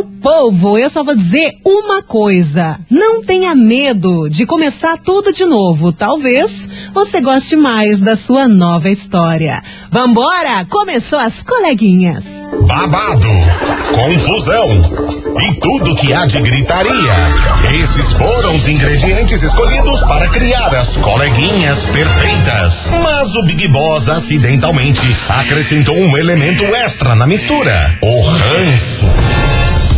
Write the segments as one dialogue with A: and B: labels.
A: Meu povo, eu só vou dizer uma coisa. Não tenha medo de começar tudo de novo. Talvez você goste mais da sua nova história. Vambora! Começou as coleguinhas.
B: Babado, confusão e tudo que há de gritaria. Esses foram os ingredientes escolhidos para criar as coleguinhas perfeitas. Mas o Big Boss acidentalmente acrescentou um elemento extra na mistura: o ranço.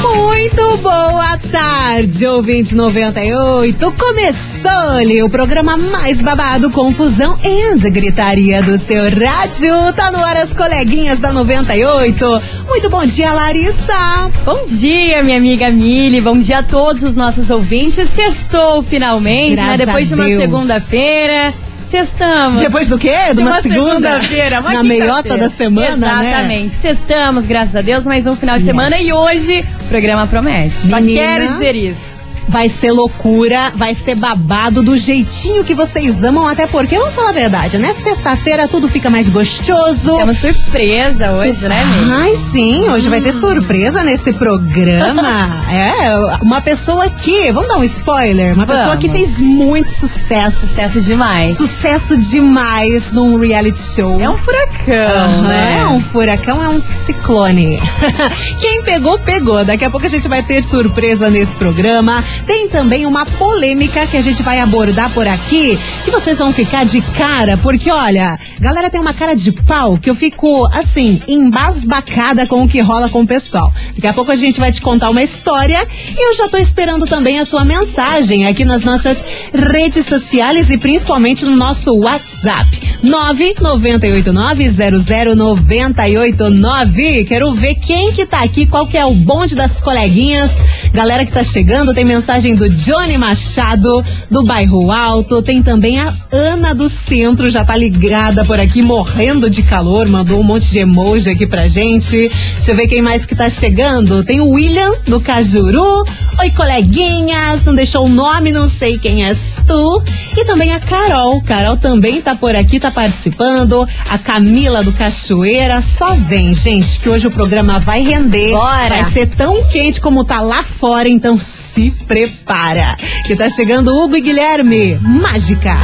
A: Muito boa tarde, ouvinte 98. Começou-lhe o programa mais babado, confusão e gritaria do seu rádio. Tá no ar as coleguinhas da 98. Muito bom dia, Larissa.
C: Bom dia, minha amiga Mili. Bom dia a todos os nossos ouvintes. Sextou finalmente,
A: Graças
C: né? Depois de uma segunda-feira. Sextamos.
A: Depois do quê? De uma, segunda?
C: segunda-feira, uma
A: Na meiota da semana, né?
C: Exatamente. Sextamos, graças a Deus, mais um final de semana e hoje o programa promete. Só
A: Menina.
C: quero dizer isso.
A: Vai ser loucura, vai ser babado do jeitinho que vocês amam, até porque, vamos falar a verdade, né? Sexta-feira tudo fica mais gostoso.
C: Temos surpresa hoje, né, amiga?
A: Ai, sim, hoje vai ter surpresa nesse programa. é, uma pessoa que, vamos dar um spoiler, uma pessoa
C: Vamos.
A: que fez muito sucesso.
C: Sucesso demais.
A: Sucesso demais num reality show.
C: É um furacão,
A: Aham,
C: né?
A: É um furacão, é um ciclone. Quem pegou, pegou. Daqui a pouco a gente vai ter surpresa nesse programa. Tem também uma polêmica que a gente vai abordar por aqui, que vocês vão ficar de cara, porque olha, galera tem uma cara de pau que eu fico, assim, embasbacada com o que rola com o pessoal. Daqui a pouco a gente vai te contar uma história e eu já tô esperando também a sua mensagem aqui nas nossas redes sociais e principalmente no nosso WhatsApp. 998900989. Quero ver quem que tá aqui, qual que é o bonde das coleguinhas. Galera que tá chegando, tem mensagem do Johnny Machado, do Bairro Alto, tem também a Ana do Centro, já tá ligada por aqui, morrendo de calor, mandou um monte de emoji aqui pra gente. Deixa eu ver quem mais que tá chegando. Tem o William, do Cajuru. Oi, coleguinhas, não deixou o nome, não sei quem és tu. E também a Carol. Carol também tá por aqui, tá participando. A Camila do Cachoeira. Só vem, gente, que hoje o programa vai render.
C: Bora.
A: Vai ser tão quente como tá lá fora, então se prepara. Que tá chegando o Hugo e Guilherme. Mágica.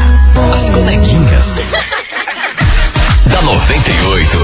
D: As coleguinhas. da 98.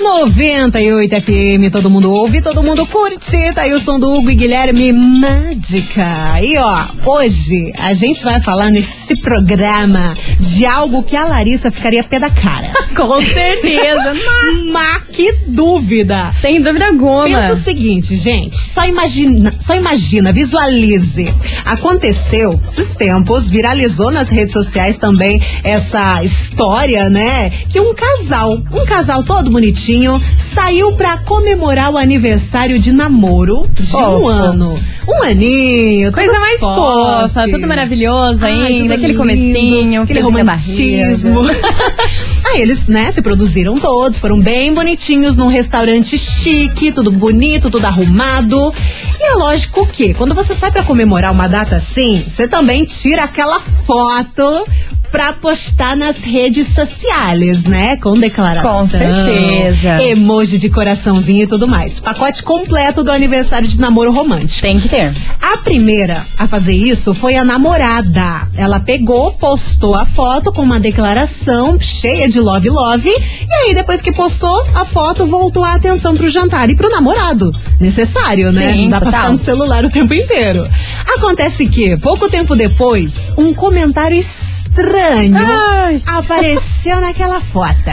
A: 98 FM, todo mundo ouve, todo mundo curte. Tá aí o som do Hugo e Guilherme Mágica. E ó, hoje a gente vai falar nesse programa de algo que a Larissa ficaria pé da cara.
C: Com certeza. Mas,
A: Mas que dúvida!
C: sem dúvida alguma.
A: Pensa o seguinte, gente, só imagina, só imagina, visualize. Aconteceu esses tempos, viralizou nas redes sociais também essa história, né? Que um casal, um casal todo bonitinho, saiu pra comemorar o aniversário de namoro de um ano. Um aninho,
C: Coisa mais
A: fofes.
C: fofa, tudo maravilhoso
A: Ai,
C: ainda, aquele
A: lindo,
C: comecinho,
A: aquele romantismo. Aí eles, né, se produziram todos, foram bem bonitinhos num restaurante chique, tudo bonito, tudo arrumado. E é lógico que, quando você sai pra comemorar uma data assim, você também tira aquela foto pra postar nas redes sociais, né? Com declaração.
C: Com certeza.
A: Emoji de coraçãozinho e tudo mais. Pacote completo do aniversário de namoro romântico.
C: Tem que ter.
A: A primeira a fazer isso foi a namorada. Ela pegou, postou a foto com uma declaração cheia de love love. E aí, depois que postou a foto, voltou a atenção pro jantar e pro namorado. Necessário, né?
C: Sim,
A: Não dá pra ficar no celular o tempo inteiro. Acontece que, pouco tempo depois, um comentário estranho
C: Ai.
A: apareceu naquela foto.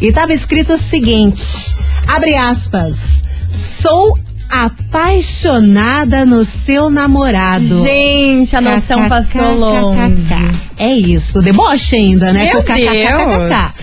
A: E tava escrito o seguinte: abre aspas. Sou apaixonada no seu namorado.
C: Gente, a noção passou longe.
A: É isso, deboche ainda, né?
C: Meu
A: Com.
C: Deus.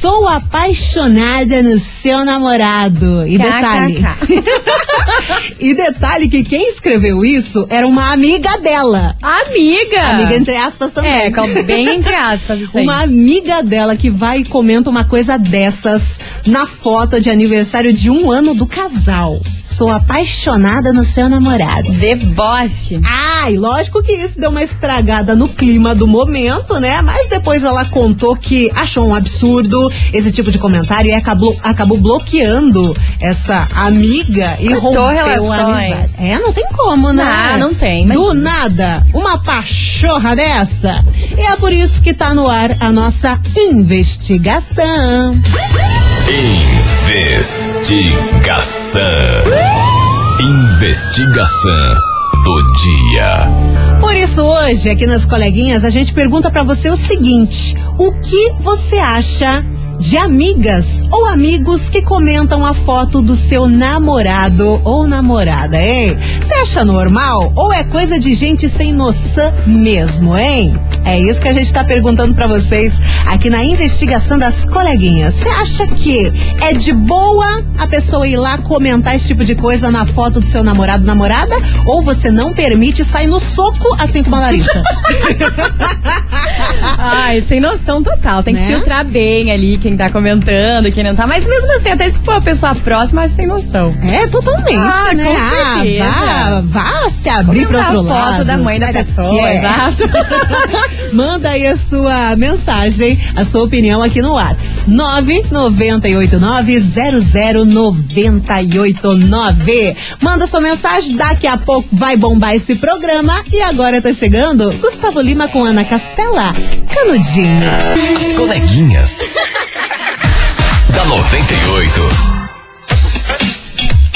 A: Sou apaixonada no seu namorado. E detalhe. E detalhe que quem escreveu isso era uma amiga dela.
C: Amiga!
A: Amiga entre aspas também.
C: É, bem entre aspas isso aí.
A: Uma amiga dela que vai e comenta uma coisa dessas na foto de aniversário de um ano do casal. Sou apaixonada no seu namorado.
C: Deboche.
A: Ai, lógico que isso deu uma estragada no clima do momento, né? Mas depois ela contou que achou um absurdo esse tipo de comentário e acabou, acabou bloqueando essa amiga e
C: Cortou
A: rompeu a
C: relações.
A: amizade. É, não tem como, né?
C: Ah, não tem,
A: Do
C: imagina.
A: nada, uma pachorra dessa. E é por isso que tá no ar a nossa investigação.
D: Investigação. Investigação do dia.
A: Por isso hoje, aqui nas coleguinhas, a gente pergunta pra você o seguinte: o que você acha de amigas ou amigos que comentam a foto do seu namorado ou namorada, hein? Você acha normal ou é coisa de gente sem noção mesmo, hein? É isso que a gente tá perguntando pra vocês aqui na investigação das coleguinhas. Você acha que é de boa a pessoa ir lá comentar esse tipo de coisa na foto do seu namorado, namorada? Ou você não permite sair no soco assim como a Larissa?
C: Ai, sem noção total. Tem que
A: Né?
C: filtrar bem ali quem tá comentando, quem não tá. Mas mesmo assim, até se for a pessoa próxima, acho sem noção.
A: É, totalmente,
C: Ah,
A: né?
C: com
A: Ah, vá, vá se abrir para
C: Comentar
A: outro
C: a foto
A: lado.
C: da mãe da pessoa,
A: é.
C: exato.
A: Manda aí a sua mensagem, a sua opinião aqui no Whats. 998900989. Manda sua mensagem, daqui a pouco vai bombar esse programa. E agora tá chegando Gustavo Lima com Ana Castela. Canudinho.
D: As coleguinhas. Da 98.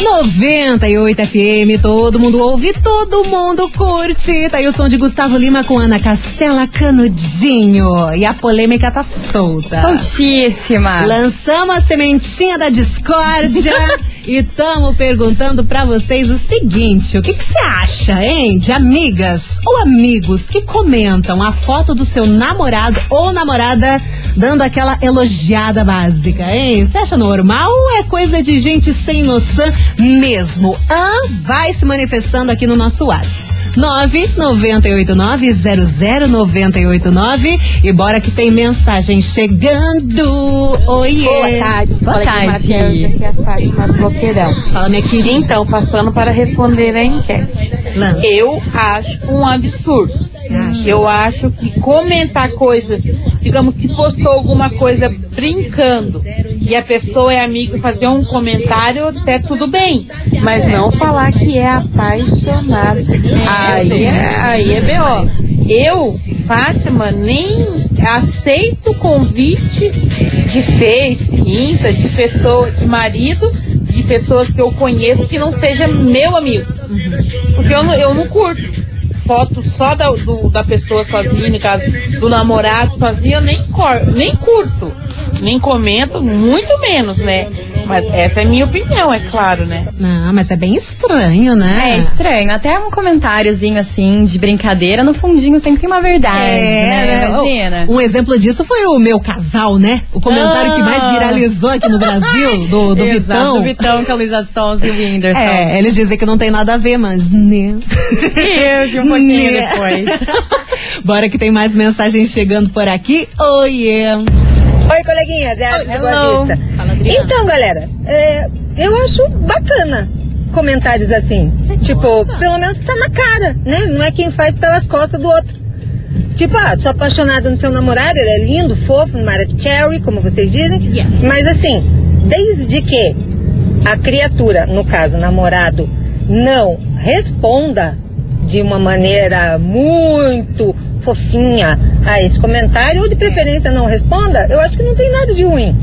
A: 98 FM, todo mundo ouve, todo mundo curte. Tá aí o som de Gustavo Lima com Ana Castela Canudinho. E a polêmica tá solta.
C: Soltíssima.
A: Lançamos a sementinha da discórdia e estamos perguntando pra vocês o seguinte: o que você acha, hein, de amigas ou amigos que comentam a foto do seu namorado ou namorada dando aquela elogiada básica, hein? Você acha normal ou é coisa de gente sem noção mesmo? Ah, vai se manifestando aqui no nosso WhatsApp. 998900989 e bora que tem mensagem chegando. Oiê!
E: Boa tarde,
C: Boa tarde.
E: Matheus, aqui é a Fátima do Boqueirão.
A: Fala, minha querida.
E: Então, passando para responder a enquete.
A: Lança.
E: Eu acho um absurdo. Eu acho que comentar coisas, digamos que postou alguma coisa brincando e a pessoa é amigo fazer um comentário, até tudo bem. Mas não falar que é apaixonado. Aí é, aí é B.O. Eu, Fátima, nem aceito convite de Face, Insta, de pessoa, de marido, de pessoas que eu conheço que não seja meu amigo. Porque eu não, eu não curto. Foto só da, do- da pessoa sozinha, caso do namorado sozinho, eu nem, cor, nem curto. Nem comento, muito menos, né? Mas essa é a minha opinião, é claro, né?
A: Não, mas é bem estranho, né?
C: É estranho. Até um comentáriozinho assim, de brincadeira, no fundinho sempre tem uma verdade, né?
A: né?
C: Imagina.
A: Um exemplo disso foi o meu casal, né? O comentário que mais
C: Ah.
A: viralizou aqui no Brasil, do, do
C: Exato,
A: Vitão.
C: Do Vitão com a Luísa Sons e o Whindersson.
A: É, eles dizem que não tem nada a ver, mas né.
C: Eu vi um pouquinho
A: Né.
C: depois.
A: Bora que tem mais mensagens chegando por aqui. Oiê!
F: Oi, coleguinhas, é a
C: Hello.
F: Boa Vista.
A: Fala, Adriana.
F: Então, galera, é, eu acho bacana comentários assim.
A: Você
F: tipo,
A: gosta?
F: pelo menos tá na cara, né? Não é quem faz pelas costas do outro. Tipo, ah, sou apaixonada no seu namorado, ele é lindo, fofo, de cherry, como vocês dizem.
A: Yes.
F: Mas assim, desde que a criatura, no caso, o namorado, não responda de uma maneira muito fofinha a esse comentário, ou de preferência não responda, eu acho que não tem nada de ruim.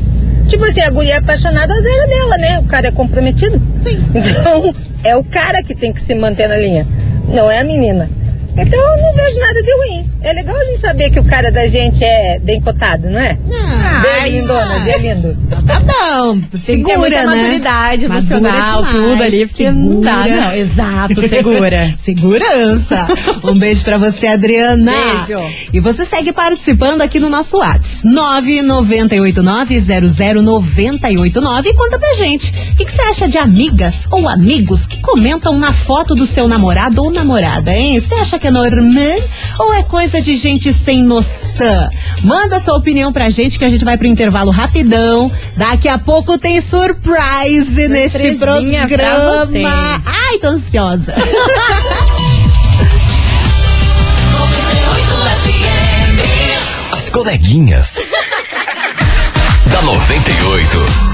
F: Tipo assim, a guria é apaixonada, vezes é dela, né? O cara é comprometido.
A: Sim.
F: Então, é o cara que tem que se manter na linha, não é a menina. Então, eu não vejo nada de ruim. É legal a gente saber que o cara da gente é bem cotado, não é?
A: Ah,
F: Beijo, lindona, dia lindo.
A: tá bom.
C: Tem que
A: Segura, né?
C: maturidade
A: Madura
C: emocional,
A: demais,
C: tudo ali, porque não dá,
A: segura.
C: não. Exato, segura.
A: Segurança. Um beijo pra você, Adriana.
C: Beijo.
A: E você segue participando aqui no nosso WhatsApp. 998900989 e conta pra gente. O que, que você acha de amigas ou amigos que comentam na foto do seu namorado ou namorada, hein? Você acha que é normal ou é coisa de gente sem noção? Manda sua opinião pra gente que a gente vai pro intervalo rapidão. Daqui a pouco tem surprise neste programa. Ai, tô ansiosa.
D: As coleguinhas. da 98.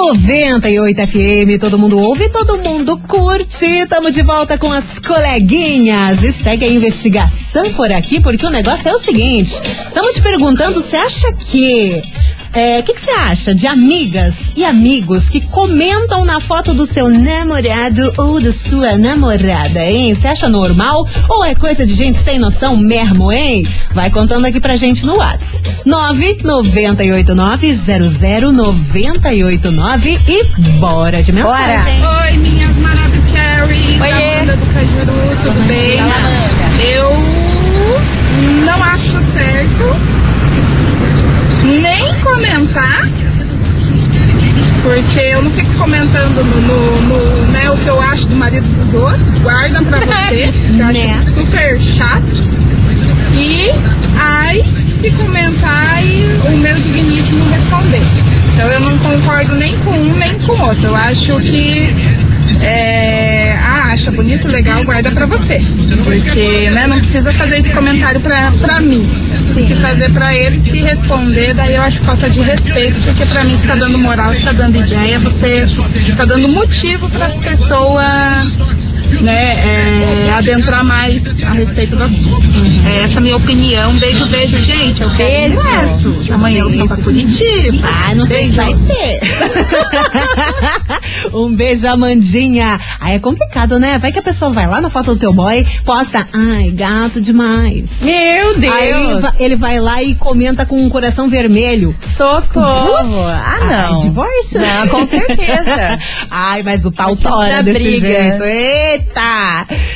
A: 98 FM, todo mundo ouve, todo mundo curte. Tamo de volta com as coleguinhas. E segue a investigação por aqui, porque o negócio é o seguinte: estamos te perguntando, você acha que. O que que você acha de amigas e amigos que comentam na foto do seu namorado ou da sua namorada, hein? Você acha normal ou é coisa de gente sem noção mesmo, hein? Vai contando aqui pra gente no Whats. 998900989 e bora de mensagem.
E: Oi, minhas Maravicheries,
C: Oiê.
E: Amanda do Cajuru, tudo bem? Eu não acho certo nem comentar, porque eu não fico comentando no, no- no, né, o que eu acho do marido dos outros, guardam pra você, eu
A: Né.
E: acho super chato. E ai, se comentar e o meu digníssimo responder. Então eu não concordo nem com um nem com o outro. Eu acho que é, ah, acha bonito, legal, guarda pra você. Porque né, não precisa fazer esse comentário pra, mim. Se fazer pra ele, se responder, daí eu acho falta de respeito, porque pra mim você tá dando moral, você tá dando ideia, você tá dando motivo pra pessoa né, é, adentrar mais a respeito do assunto. É essa a minha opinião. Beijo, beijo, gente. Eu quero
C: Beijo.
E: Amanhã eu sou pra Curitiba.
A: Ah, não sei se vai ter. um beijo, Amandinha. Aí é complicado, né? Vai que a pessoa vai lá na foto do teu boy, posta, ai, gato demais.
C: Meu Deus!
A: Aí va- ele vai lá e comenta com um coração vermelho.
C: Socorro!
A: Putz,
C: Ah,
A: ai,
C: não.
A: divórcio?
C: Não, com certeza.
A: Ai, mas o pau
C: Motivo
A: tora desse
C: briga.
A: jeito. Eita!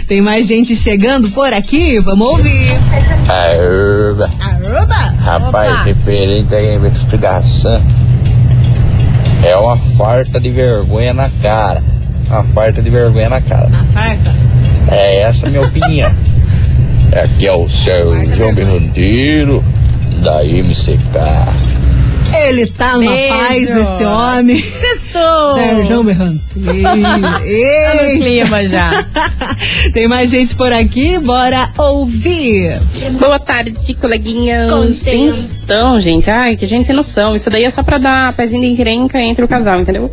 A: Tem mais gente chegando por aqui? Vamos ouvir.
G: Aerba.
A: Aruba!
G: Rapaz,
C: Opa.
G: referente à investigação, é uma farta de vergonha na cara. Uma farta de vergonha na cara.
A: Na farta?
G: É essa a minha opinião. Aqui é o seu João Berranteiro, da MCK.
A: Ele tá na
C: Beijo.
A: paz, esse homem.
C: Sextou!
A: Sérgio Berranteiro.
C: Tá no
A: Ei.
C: clima já.
A: Tem mais gente por aqui, bora ouvir.
H: Boa tarde, coleguinhas.
A: Contém.
H: Então, gente, ai, que gente sem noção. Isso daí é só pra dar pezinho de encrenca entre o casal, entendeu?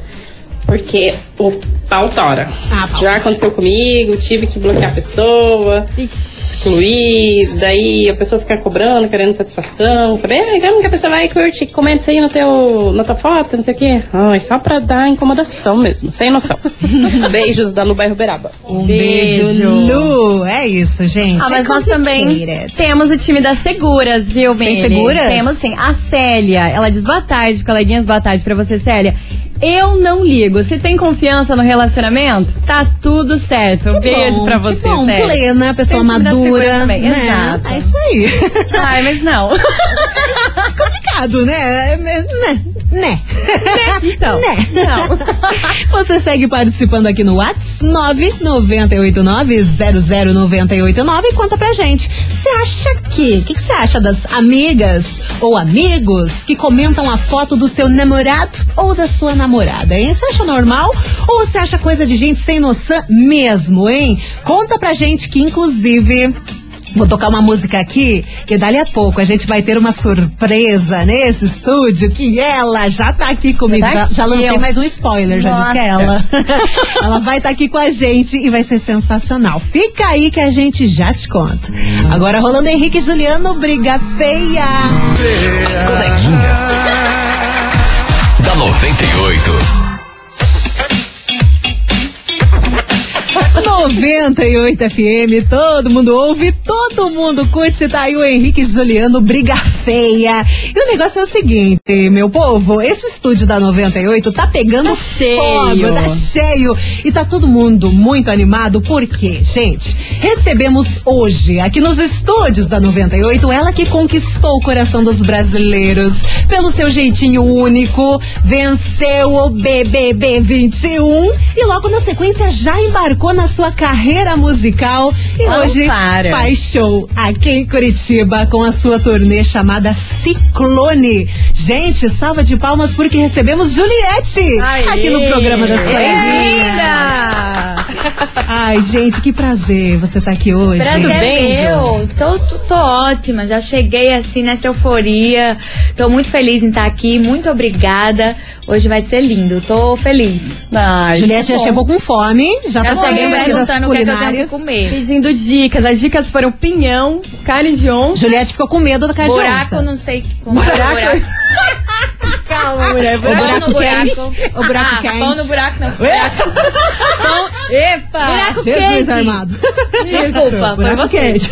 H: Porque o pau tora.
A: Ah, pau.
H: Já aconteceu comigo, tive que bloquear a pessoa,
C: Ixi.
H: excluir, daí a pessoa fica cobrando, querendo satisfação, sabe? Ai, como que a pessoa vai curte, comenta isso aí no teu, na tua foto, não sei o quê. Ai, só pra dar incomodação mesmo, sem noção. Beijos da Lu Bairro Beraba.
A: Um beijo,
C: Beijo.
A: Lu. É isso, gente.
C: Ah, mas
A: é
C: nós também temos o time das seguras, viu, Meire?
A: seguras?
C: Temos sim. A Célia, ela diz boa tarde, coleguinhas, boa tarde pra você, Célia. Eu não ligo. Se tem confiança no relacionamento, tá tudo certo. Beijo
A: Bom,
C: pra você,
A: bom,
C: Célia.
A: plena, pessoa madura. né?
C: exato.
A: É isso aí.
C: Ai, mas não.
A: É complicado, né? Né? Né?
C: Então,
A: Né?
C: não.
A: Você segue participando aqui no Whats 998900989 e conta pra gente. Você acha que? O que que você acha das amigas ou amigos que comentam a foto do seu namorado ou da sua namorada, hein? Você acha normal ou você acha coisa de gente sem noção mesmo, hein? Conta pra gente que, inclusive. Vou tocar uma música aqui, que dali a pouco a gente vai ter uma surpresa nesse estúdio, que ela já tá aqui comigo.
C: Tá
A: Já, já
C: aqui,
A: lancei
C: ó.
A: mais um spoiler, já disse que é
C: Nossa.
A: ela. ela vai estar aqui com a gente e vai ser sensacional. Fica aí que a gente já te conta. Agora rolando Henrique e Juliano, briga feia.
D: As coleguinhas. da 98.
A: 98 FM, todo mundo ouve, todo mundo curte. Tá aí o Henrique Juliano, briga feia. E o negócio é o seguinte, meu povo, esse estúdio da 98 tá pegando
C: Tá cheio.
A: fogo, tá cheio. E tá todo mundo muito animado, porque, gente, recebemos hoje, aqui nos estúdios da 98, ela que conquistou o coração dos brasileiros pelo seu jeitinho único, venceu o BBB 21 e logo na sequência já embarcou na sua carreira musical e
C: Não
A: hoje
C: para.
A: faz show aqui em Curitiba com a sua turnê chamada Ciclone. Gente, salva de palmas porque recebemos Juliette aqui no programa das coleguinhas. Ai, gente, que prazer você tá aqui hoje.
C: Tudo
I: Prazer
C: bem,
I: é meu. Tô, tô, tô ótima. Já cheguei assim nessa euforia. Tô muito feliz em estar aqui. Muito obrigada. Hoje vai ser lindo. Tô feliz.
C: Ai,
A: Juliette já
C: bom.
A: chegou com fome, já
I: Já
A: tá sabendo aqui das
I: perguntando o que, é que eu tenho
A: culinárias.
I: que comer.
C: Pedindo dicas. As dicas foram pinhão, carne de onça.
A: Juliette ficou com medo da carne de
I: Buraco,
A: onça.
I: não sei como é o buraco.
C: Calma, mulher.
A: O buraco
I: no
A: quente.
I: buraco.
A: O buraco
I: ah,
A: quente.
I: Pão no buraco não. Buraco. Pão.
C: Epa!
I: Buraco
A: Jesus
I: quente.
A: armado.
I: Desculpa, foi
A: Buraco
I: você.
A: quente.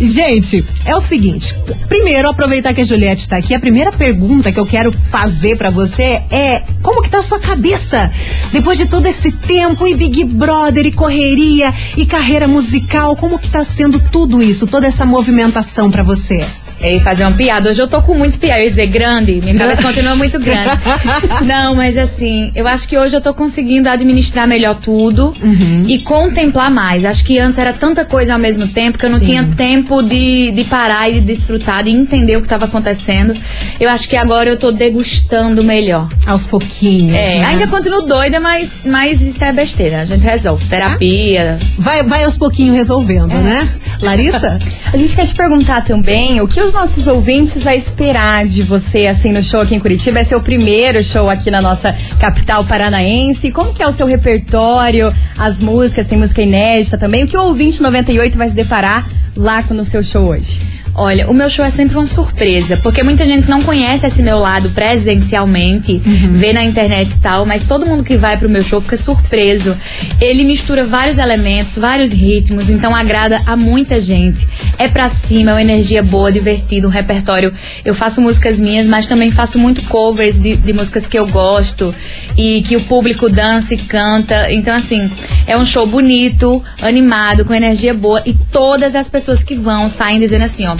A: Gente, é o seguinte. Primeiro, aproveitar que a Juliette tá aqui, a primeira pergunta que eu quero fazer pra você é como que tá a sua cabeça? Depois de todo esse tempo e Big Brother e correria e carreira musical, como que tá sendo tudo isso, toda essa movimentação pra você?
I: Ia fazer uma piada. Hoje eu tô com muito piada. Eu ia dizer grande. Minha cabeça continua muito grande. Não, mas assim, eu acho que hoje eu tô conseguindo administrar melhor tudo
A: Uhum.
I: e contemplar mais. Acho que antes era tanta coisa ao mesmo tempo que eu não
A: Sim.
I: tinha tempo de, de parar e de desfrutar, de entender o que estava acontecendo. Eu acho que agora eu tô degustando melhor.
A: Aos pouquinhos.
I: É,
A: né?
I: ainda continuo doida, mas, mas isso é besteira. A gente resolve. Terapia.
A: Vai, vai aos pouquinhos resolvendo,
I: É.
A: né? Larissa?
C: A gente quer te perguntar também o que os nossos ouvintes vai esperar de você assim no show aqui em Curitiba. Ser o primeiro show aqui na nossa capital paranaense. Como que é o seu repertório? As músicas, tem música inédita também. O que o ouvinte 98 vai se deparar lá no seu show hoje?
I: Olha, o meu show é sempre uma surpresa, porque muita gente não conhece esse meu lado presencialmente, vê na internet e tal, mas todo mundo que vai pro meu show fica surpreso. Ele mistura vários elementos, vários ritmos, então agrada a muita gente. É pra cima, é uma energia boa, divertido, um repertório. Eu faço músicas minhas, mas também faço muito covers de, de músicas que eu gosto e que o público dança e canta. Então, assim, é um show bonito, animado, com energia boa e todas as pessoas que vão saem dizendo assim, ó.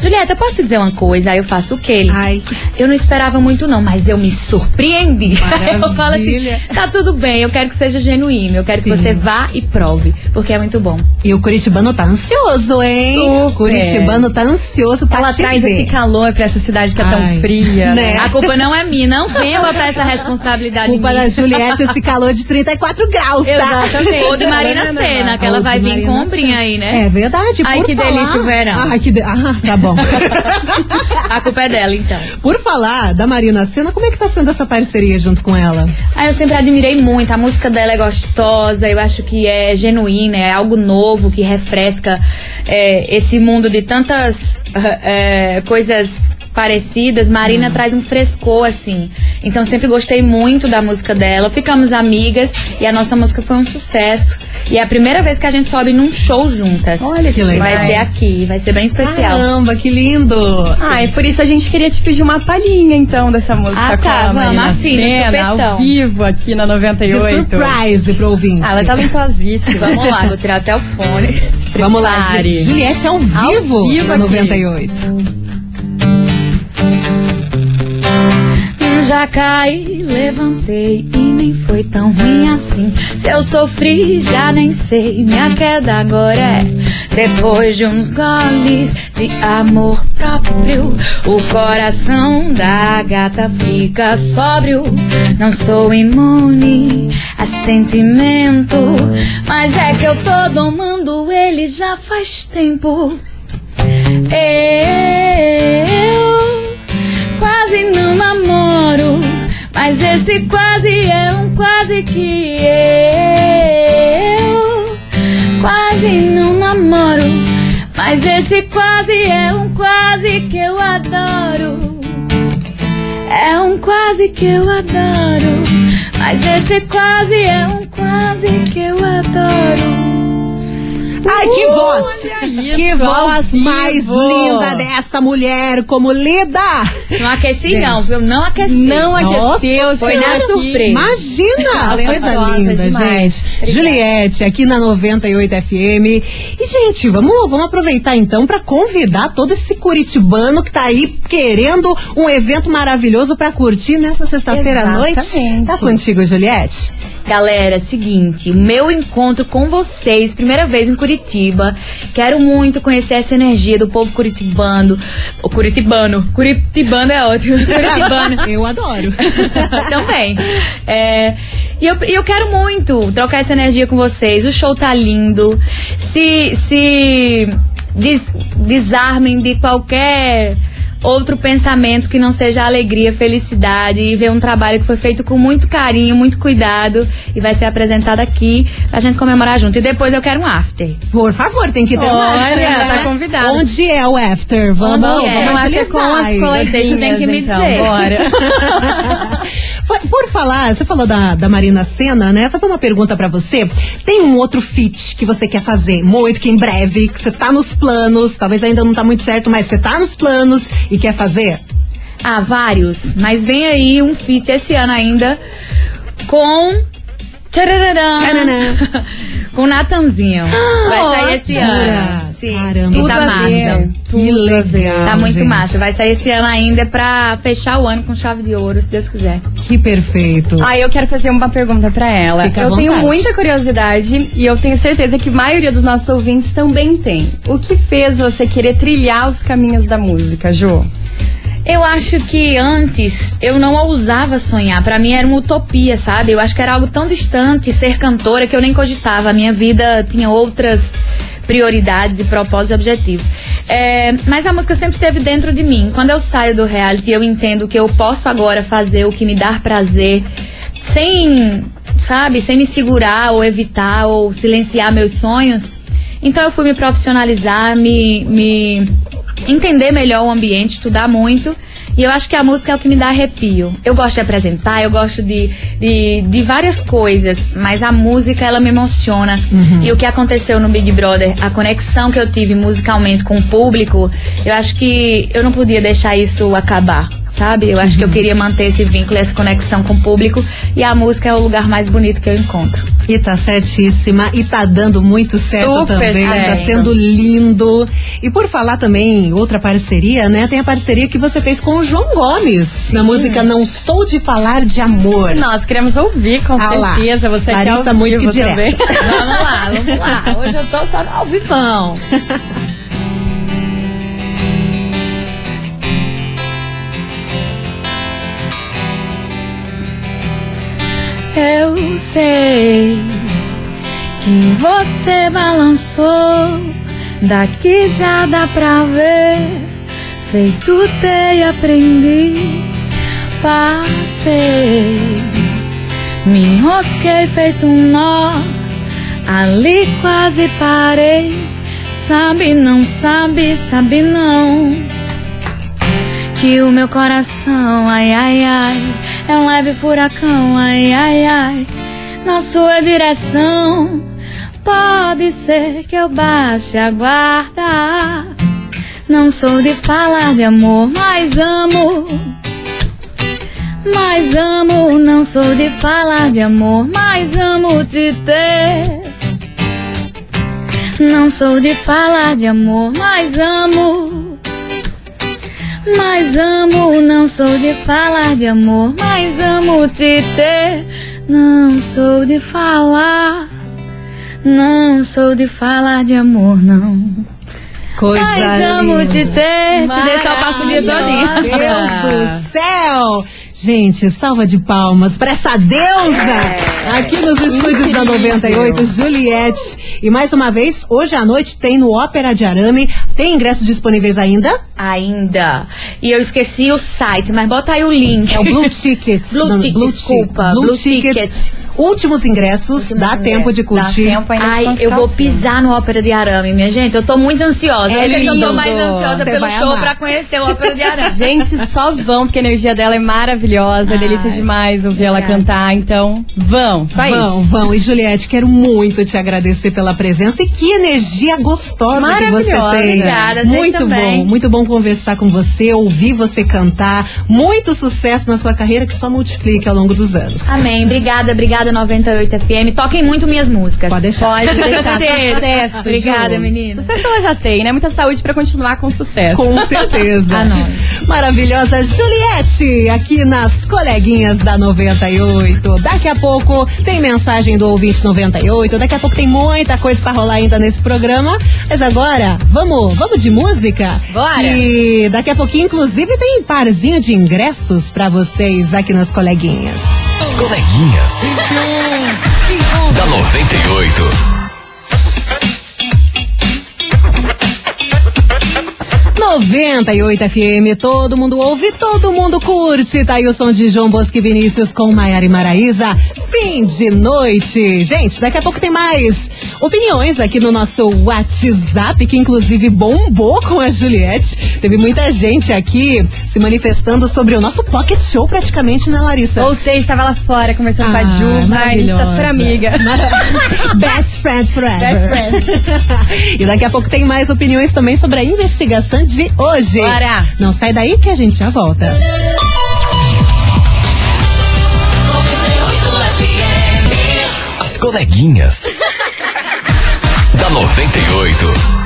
I: Julieta, eu posso te dizer uma coisa? Aí eu faço o quê? Ele,
A: Ai.
I: Eu não esperava muito não, mas eu me surpreendi. Aí eu falo assim,
A: Maravilha.
I: tá tudo bem, eu quero que seja genuíno, eu quero
A: Sim.
I: que você vá e prove, porque é muito bom.
A: E o Curitibano tá ansioso, hein?
C: Super.
A: O Curitibano tá ansioso pra
C: Ela
A: te
C: traz
A: ver.
C: esse calor pra essa cidade que é
A: Ai,
C: tão fria.
A: né?
I: A culpa não é minha, não venha botar essa responsabilidade
A: Culpa
I: em
A: da. Juliette, esse calor de 34 graus, tá?
C: Exatamente.
I: Ou de Marina
C: Ana?
I: que ela vai vir com
A: Senna.
I: aí, né?
A: É verdade,
I: Ai, que
A: falar...
I: delícia o verão.
A: Ai, que de... Ah, tá bom.
I: A culpa é dela, então.
A: por falar da Marina Senna, como é que tá sendo essa parceria junto com ela?
I: Ah, eu sempre admirei muito. A música dela é gostosa, eu acho que é genuína, é algo novo que refresca é, esse mundo de tantas é, coisas parecidas. Marina traz um frescor, assim. Então sempre gostei muito da música dela. Ficamos amigas e a nossa música foi um sucesso. E é a primeira vez que a gente sobe num show juntas.
C: Olha que legal.
I: Vai ser aqui, vai ser bem especial.
A: Caramba, que lindo!
C: Ah, e por isso a gente queria te pedir uma palhinha, então, dessa música
I: Ah, tá, vamos, assina,
C: Senna, ao vivo aqui na
A: De
C: 98.
A: surprise pro ouvinte.
C: Ah, ela é talentosíssima.
I: Vamos lá, vou tirar até o fone.
A: Vamos lá, Juliette ao vivo,
C: vivo
A: na
C: aqui.
A: 98.
I: Já caí, levantei e nem foi tão ruim assim. Se eu sofri, já nem sei. Minha queda agora é depois de uns goles de amor próprio. O coração da gata fica sóbrio. Não sou imune a sentimento, mas é que eu tô domando ele já faz tempo. Eu quase não namoro, mas esse quase é um quase que eu quase não namoro, mas esse quase é um quase que eu adoro. é um quase que eu adoro. Mas esse quase é um quase que eu adoro.
A: Ai, que voz!
C: isso,
A: que voz
C: vivo.
A: mais linda dessa mulher, como lida!
I: Não aqueci,
A: Gente.
I: não, viu? Não aqueci.
C: Não
A: Nossa
C: aqueceu,
I: foi na surpresa.
A: Imagina!
C: Talentosa
A: Coisa linda,
C: demais.
A: gente. Juliette, aqui na 98 FM. E, gente, vamos, vamos aproveitar então para convidar todo esse curitibano que tá aí querendo um evento maravilhoso para curtir nessa sexta-feira à noite. Tá contigo, Juliette?
I: Galera, seguinte, o meu encontro com vocês, primeira vez em Curitiba. Quero muito conhecer essa energia do povo curitibano. O curitibano. Curitibano é ótimo. Curitibano.
A: Eu adoro.
I: Também. É, e eu, eu quero muito trocar essa energia com vocês. O show tá lindo. Se, se des- desarmem de qualquer outro pensamento que não seja alegria, felicidade e ver um trabalho que foi feito com muito carinho, muito cuidado e vai ser apresentado aqui pra gente comemorar junto. E depois eu quero um after.
A: Por favor, tem que ter um
C: Olha,
A: after. né?
C: tá convidado.
A: Onde é o after? Vamos,
I: Onde é?
A: vamos agilizar
C: com as coleguinhas,
I: Vocês têm que me
C: então,
I: dizer.
C: Bora.
A: Por falar, você falou da, da Marina Senna, né? Fazer uma pergunta pra você. Tem um outro feat que você quer fazer muito, que em breve, que você tá nos planos, talvez ainda não tá muito certo, mas você tá nos planos e quer fazer?
I: Ah, vários. Mas vem aí um feat esse ano ainda com. Tchararã.
A: Tchananã.
I: com Natanzinho. Vai sair esse
A: Jura?
I: ano. Sim.
A: Caramba.
I: E tá massa.
A: Que legal.
I: Tá muito
A: gente.
I: massa. Vai sair esse ano ainda pra fechar o ano com chave de ouro, se Deus quiser.
A: Que perfeito.
C: Aí eu quero fazer uma pergunta pra ela.
A: Fica à
C: eu tenho muita curiosidade e eu tenho certeza que a maioria dos nossos ouvintes também tem. O que fez você querer trilhar os caminhos da música, Ju?
I: Eu acho que antes eu não ousava sonhar. Pra mim era uma utopia, sabe? Eu acho que era algo tão distante ser cantora que eu nem cogitava. A minha vida tinha outras prioridades e propósitos e objetivos. É, mas a música sempre esteve dentro de mim. Quando eu saio do reality, eu entendo que eu posso agora fazer o que me dá prazer sem, sabe, sem me segurar ou evitar ou silenciar meus sonhos. Então eu fui me profissionalizar, me, me entender melhor o ambiente, estudar muito. E eu acho que a música é o que me dá arrepio. Eu gosto de apresentar, eu gosto de, de, de várias coisas, mas a música, ela me emociona. E o que aconteceu no Big Brother, a conexão que eu tive musicalmente com o público, eu acho que eu não podia deixar isso acabar. Sabe? Eu acho que eu queria manter esse vínculo, essa conexão com o público. E a música é o lugar mais bonito que eu encontro.
A: E tá certíssima. E tá dando muito certo
C: Super
A: também. Tá
C: certo.
A: sendo lindo. E por falar também, outra parceria, né? Tem a parceria que você fez com o João Gomes. Na música Não Sou de Falar de Amor.
C: Nós queremos ouvir, com
A: Ah lá.
C: certeza. Você quer
A: Larissa
C: ao
A: muito que
C: também.
I: Vamos lá, vamos lá. Hoje eu tô só no ao vivão. Eu sei que você balançou, daqui já dá pra ver. Feito teia aprendi, passei. Me enrosquei feito um nó, ali quase parei. Sabe, não sabe, sabe não. Que o meu coração, ai, ai, ai, é um leve furacão, ai, ai, ai. Na sua direção, pode ser que eu baixe a guarda. Não sou de falar de amor, mas amo. Mas amo, não sou de falar de amor, mas amo te ter. Não sou de falar de amor, mas amo. Mas amo, não sou de falar de amor, mas amo te ter. Não sou de falar, não sou de falar de amor, não.
A: Coisa
I: Mas amo te ter. Se deixar, eu passo o dia todinho.
A: Deus do céu! Gente, salva de palmas pra essa deusa aqui nos estúdios da 98, Juliette. E mais uma vez, hoje à noite tem no Ópera de Arame. Tem ingressos disponíveis ainda?
I: Ainda. E eu esqueci o site, mas bota aí o link.
A: É o Blue Tickets.
I: Blue
A: Não,
I: Ticket,
A: Ti-
I: desculpa,
A: Blue,
I: Blue
A: Tickets.
I: Ticket.
A: Últimos ingressos, dá tempo de curtir.
C: Dá tempo ainda
I: Ai, eu vou pisar no Ópera de Arame, minha gente. Eu tô muito ansiosa.
A: É
I: Vocês eu tô mais ansiosa
A: Você
I: pelo show
A: amar.
I: pra conhecer o Ópera de Arame.
C: Gente, só vão, porque a energia dela é maravilhosa, é delícia demais ouvir ela cantar. Então, vão, só
A: Vão,
C: isso.
A: vão. E Juliette, quero muito te agradecer pela presença e que energia gostosa que você tem.
I: Obrigada,
A: muito bom, muito bom conversar com você, ouvir você cantar. Muito sucesso na sua carreira que só multiplique ao longo dos anos.
I: Amém. Obrigada, obrigada 98 FM. Toquem muito minhas músicas.
A: Pode deixar.
C: Pode deixar sucesso.
I: Obrigada, menina.
C: Sucesso ela já tem, né? Muita saúde pra continuar com sucesso.
A: Com certeza.
I: A nós.
A: Maravilhosa Juliette, aqui nas coleguinhas da 98. Daqui a pouco tem mensagem do ouvinte 98. Daqui a pouco tem muita coisa pra rolar ainda nesse programa. Mas agora, vamos, vamos de música?
C: Bora.
A: E daqui a pouquinho, inclusive, tem parzinho de ingressos pra vocês aqui nas coleguinhas.
D: As coleguinhas. Da 98.
A: 98 FM, todo mundo ouve, todo mundo curte. Tá aí o som de João Bosco e Vinícius com Maiara e Maraísa. Fim de noite. Gente, daqui a pouco tem mais opiniões aqui no nosso WhatsApp, que inclusive bombou com a Juliette. Teve muita gente aqui se manifestando sobre o nosso pocket show praticamente, né, Larissa?
C: Voltei, estava lá fora conversando com a Ju, mas a gente tá
A: maravilhosa.
C: super amiga.
A: Mara- Best friend forever.
C: Best
A: e daqui a pouco tem mais opiniões também sobre a investigação de hoje.
C: Bora.
A: Não sai daí que a gente já volta.
D: As coleguinhas. da 98.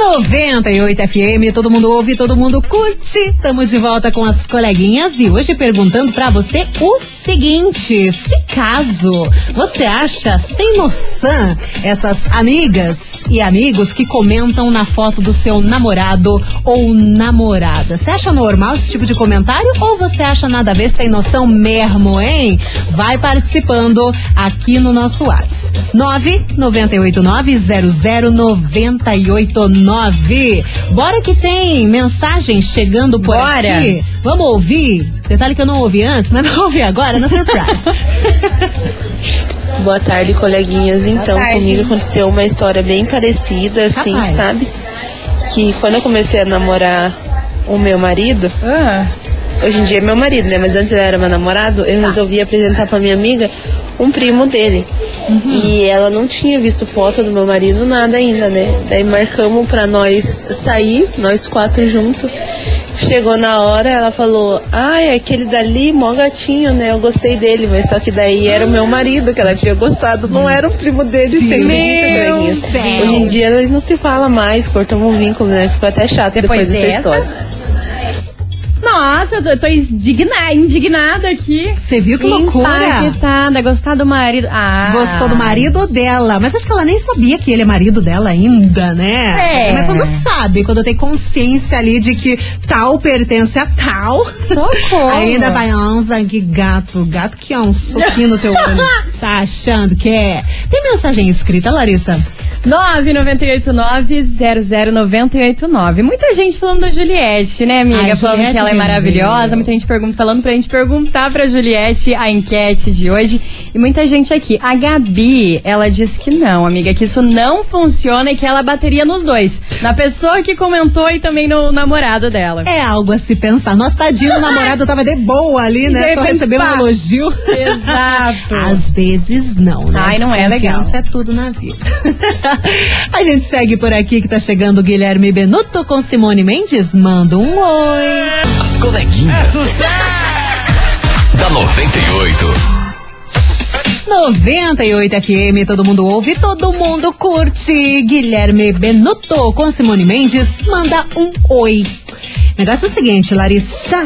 A: 98 FM, todo mundo ouve, todo mundo curte. Tamo de volta com as coleguinhas e hoje perguntando pra você o seguinte: se caso você acha sem noção essas amigas e amigos que comentam na foto do seu namorado ou namorada, você acha normal esse tipo de comentário ou você acha nada a ver sem noção mesmo, hein? Vai participando aqui no nosso WhatsApp. 998900989. Bora que tem mensagem chegando por
C: Bora.
A: aqui. Vamos ouvir? Detalhe que eu não ouvi antes, mas vamos ouvir agora na surpresa.
J: Boa tarde, coleguinhas. Então,
C: tarde.
J: comigo aconteceu uma história bem parecida, assim,
A: Capaz.
J: sabe? Que quando eu comecei a namorar o meu marido,
C: Ah,
J: hoje em dia é meu marido, né? Mas antes ele era meu namorado, eu resolvi apresentar pra minha amiga um primo dele. E ela não tinha visto foto do meu marido, nada ainda, né? Daí marcamos pra nós sair, nós quatro juntos. Chegou na hora, ela falou: Ah, é aquele dali, mó gatinho, né? Eu gostei dele, mas só que daí era o meu marido que ela tinha gostado, não era o primo dele, sem. Hoje em dia eles não se falam mais, cortamos o vínculo, né? Ficou até chato
C: Depois
J: depois, dessa? história.
C: Nossa, eu tô, eu tô indigna- indignada aqui.
A: Você viu que loucura?
C: Impactada, gostar do marido. Ah.
A: Gostou do marido dela, mas acho que ela nem sabia que ele é marido dela ainda, né?
C: É.
A: Mas quando sabe, quando tem consciência ali de que tal pertence a tal,
C: Socorro.
A: ainda vai, nossa, que gato, gato que é um soquinho no teu olho. tá achando que é? Tem mensagem escrita, Larissa?
C: 998900989. Muita gente falando da Juliette, né, amiga?
A: Ai,
C: falando
A: Juliette
C: que ela é
A: rendeu.
C: maravilhosa. Muita gente pergunta, falando pra gente perguntar pra Juliette a enquete de hoje. E muita gente aqui. A Gabi, ela disse que não, amiga, que isso não funciona e que ela bateria nos dois. Na pessoa que comentou e também no namorado dela.
A: É algo a se pensar. Nossa, tadinho, o namorado tava de boa ali, né? Só recebeu um elogio.
C: Exato.
A: Às vezes não, né?
C: Ai, não é
A: Desconfiança é tudo na vida. a gente segue por aqui que tá chegando o Guilherme Benuto com Simone Mendes. Manda um oi.
D: As coleguinhas. Da 98.
A: 98 FM, todo mundo ouve, todo mundo curte. Guilherme Benuto com Simone Mendes. Manda um oi. Negócio é o seguinte, Larissa.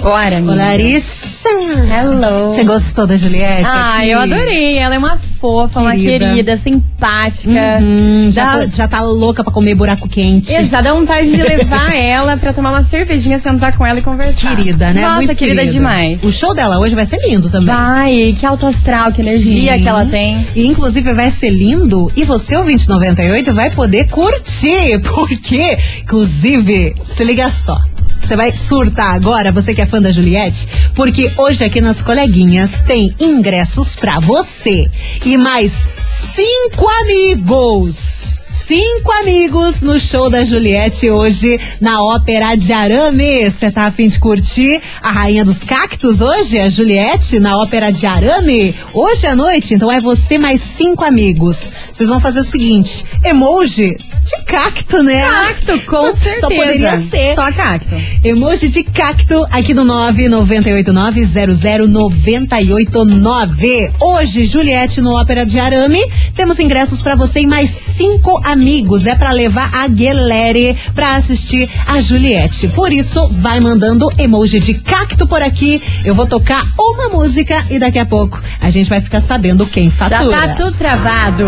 C: Bora,
A: Ô,
C: amiga.
A: Larissa.
C: Hello.
A: Você gostou da Juliette?
C: Ah,
A: aqui?
C: eu adorei. Ela é uma fofa, uma
A: Querida.
C: querida, simpática.
A: Hum, já, tô- já tá louca pra comer buraco quente.
C: Exato, dá vontade de levar ela pra tomar uma cervejinha, sentar com ela e conversar.
A: Querida, né?
C: Nossa,
A: Muito
C: querida,
A: querida
C: demais.
A: O show dela hoje vai ser lindo também.
C: Vai, que alto astral, que energia
A: Sim.
C: que ela tem.
A: E inclusive vai ser lindo e você, o 2098, vai poder curtir. Porque, inclusive, se liga só. Você vai surtar agora, você que é fã da Juliette, porque hoje aqui nas coleguinhas tem ingressos pra você e mais cinco amigos. Cinco amigos no show da Juliette hoje na Ópera de Arame. Você tá afim de curtir a Rainha dos Cactos hoje, a Juliette, na Ópera de Arame? Hoje à noite, então é você mais cinco amigos. Vocês vão fazer o seguinte: emoji de cacto, né?
C: Cacto, com
A: só,
C: certeza.
A: Só poderia ser.
C: Só cacto.
A: Emoji de cacto aqui no 998900989. Hoje, Juliette no Ópera de Arame. Temos ingressos pra você e mais cinco amigos. É pra levar a Guilherme pra assistir a Juliette. Por isso, vai mandando emoji de cacto por aqui. Eu vou tocar uma música e daqui a pouco a gente vai ficar sabendo quem
C: Já
A: fatura.
C: tá tudo travado.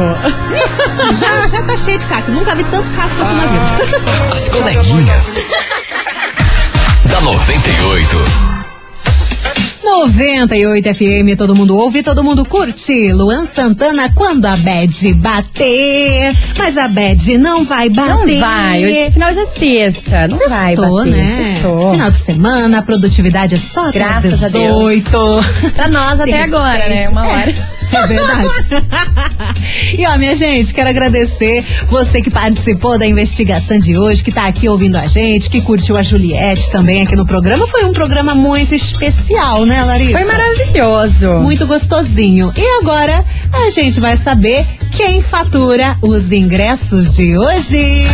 A: Ixi, já, já tá cheio de cacto. Nunca vi tanto cacto assim na vida.
D: As coleguinhas. da 98.
A: 98 FM, todo mundo ouve, todo mundo curte. Luan Santana, quando a Bad bater. Mas a Bad não vai
C: Não
A: bater.
C: vai. Hoje é final de sexta. Não vai bater.
A: né?
C: Sextou.
A: Final de semana, a produtividade é só
C: Graças a Deus.
A: 18.
C: Pra nós até agora, né? Uma hora.
A: É verdade. e ó, minha gente, quero agradecer você que participou da investigação de hoje, que tá aqui ouvindo a gente, que curtiu a Juliette também aqui no programa. Foi um programa muito especial, né, Larissa?
C: Foi maravilhoso.
A: Muito gostosinho. E agora a gente vai saber quem fatura os ingressos de hoje.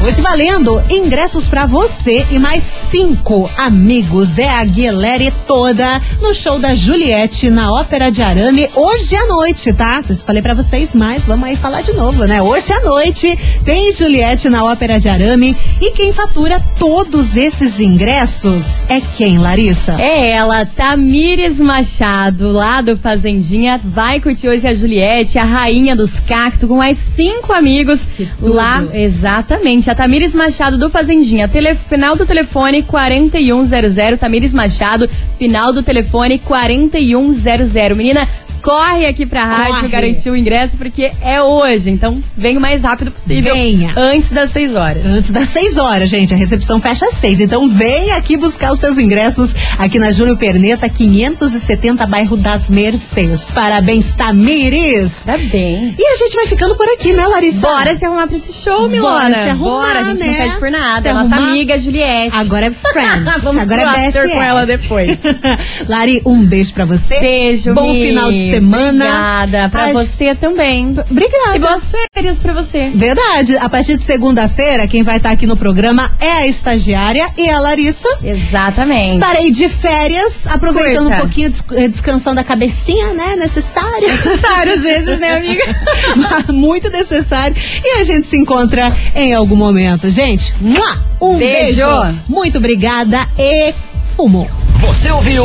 A: Hoje valendo ingressos pra você e mais cinco amigos. É a Guilherme toda no show da Juliette na Ópera de Arame hoje à noite, tá? Eu falei pra vocês mais, vamos aí falar de novo, né? Hoje à noite tem Juliette na Ópera de Arame e quem fatura todos esses ingressos é quem, Larissa?
C: É ela, Tamires Machado, lá do Fazendinha, vai curtir hoje a Juliette, a rainha dos cactos, com mais cinco amigos lá. Exatamente, a Tamires Machado do Fazendinha, tele, final do telefone 4100, Tamires Machado, final do telefone 4100. Menina, corre aqui pra rádio
A: Corre.
C: garantir o ingresso, porque é hoje, então vem o mais rápido possível,
A: Venha.
C: antes das 6 horas.
A: Antes das 6 horas, gente. A recepção fecha às 6. Então vem aqui buscar os seus ingressos aqui na Júlio Perneta, 570, bairro das Mercês. Parabéns, Tamires!
C: Tá bem.
A: E a gente vai ficando por aqui, né, Larissa?
C: Bora se arrumar pra esse show, Milona.
A: Bora se arrumar,
C: Bora, a gente
A: né?
C: não pede por nada.
A: Se
C: É nossa
A: arrumar.
C: amiga Juliette.
A: Agora é Friends.
C: Vamos
A: Agora é BFF.
C: com ela depois.
A: Lari, um beijo pra você.
C: Beijo,
A: Bom
C: Mi.
A: final de semana.
C: Obrigada. Pra
A: A-
C: você também.
A: Obrigada.
C: E boas férias pra você.
A: Verdade. A partir de segunda-feira, quem vai estar aqui no programa é a estagiária e a Larissa.
C: Exatamente.
A: Estarei de férias, aproveitando
C: Curta.
A: um pouquinho, des- eh, descansando a cabecinha, né? Necessária.
C: Várias vezes, né, amiga?
A: Muito necessário. E a gente se encontra em algum momento. Gente, um beijo.
C: Beijo.
A: Muito obrigada e fumo.
D: Você ouviu?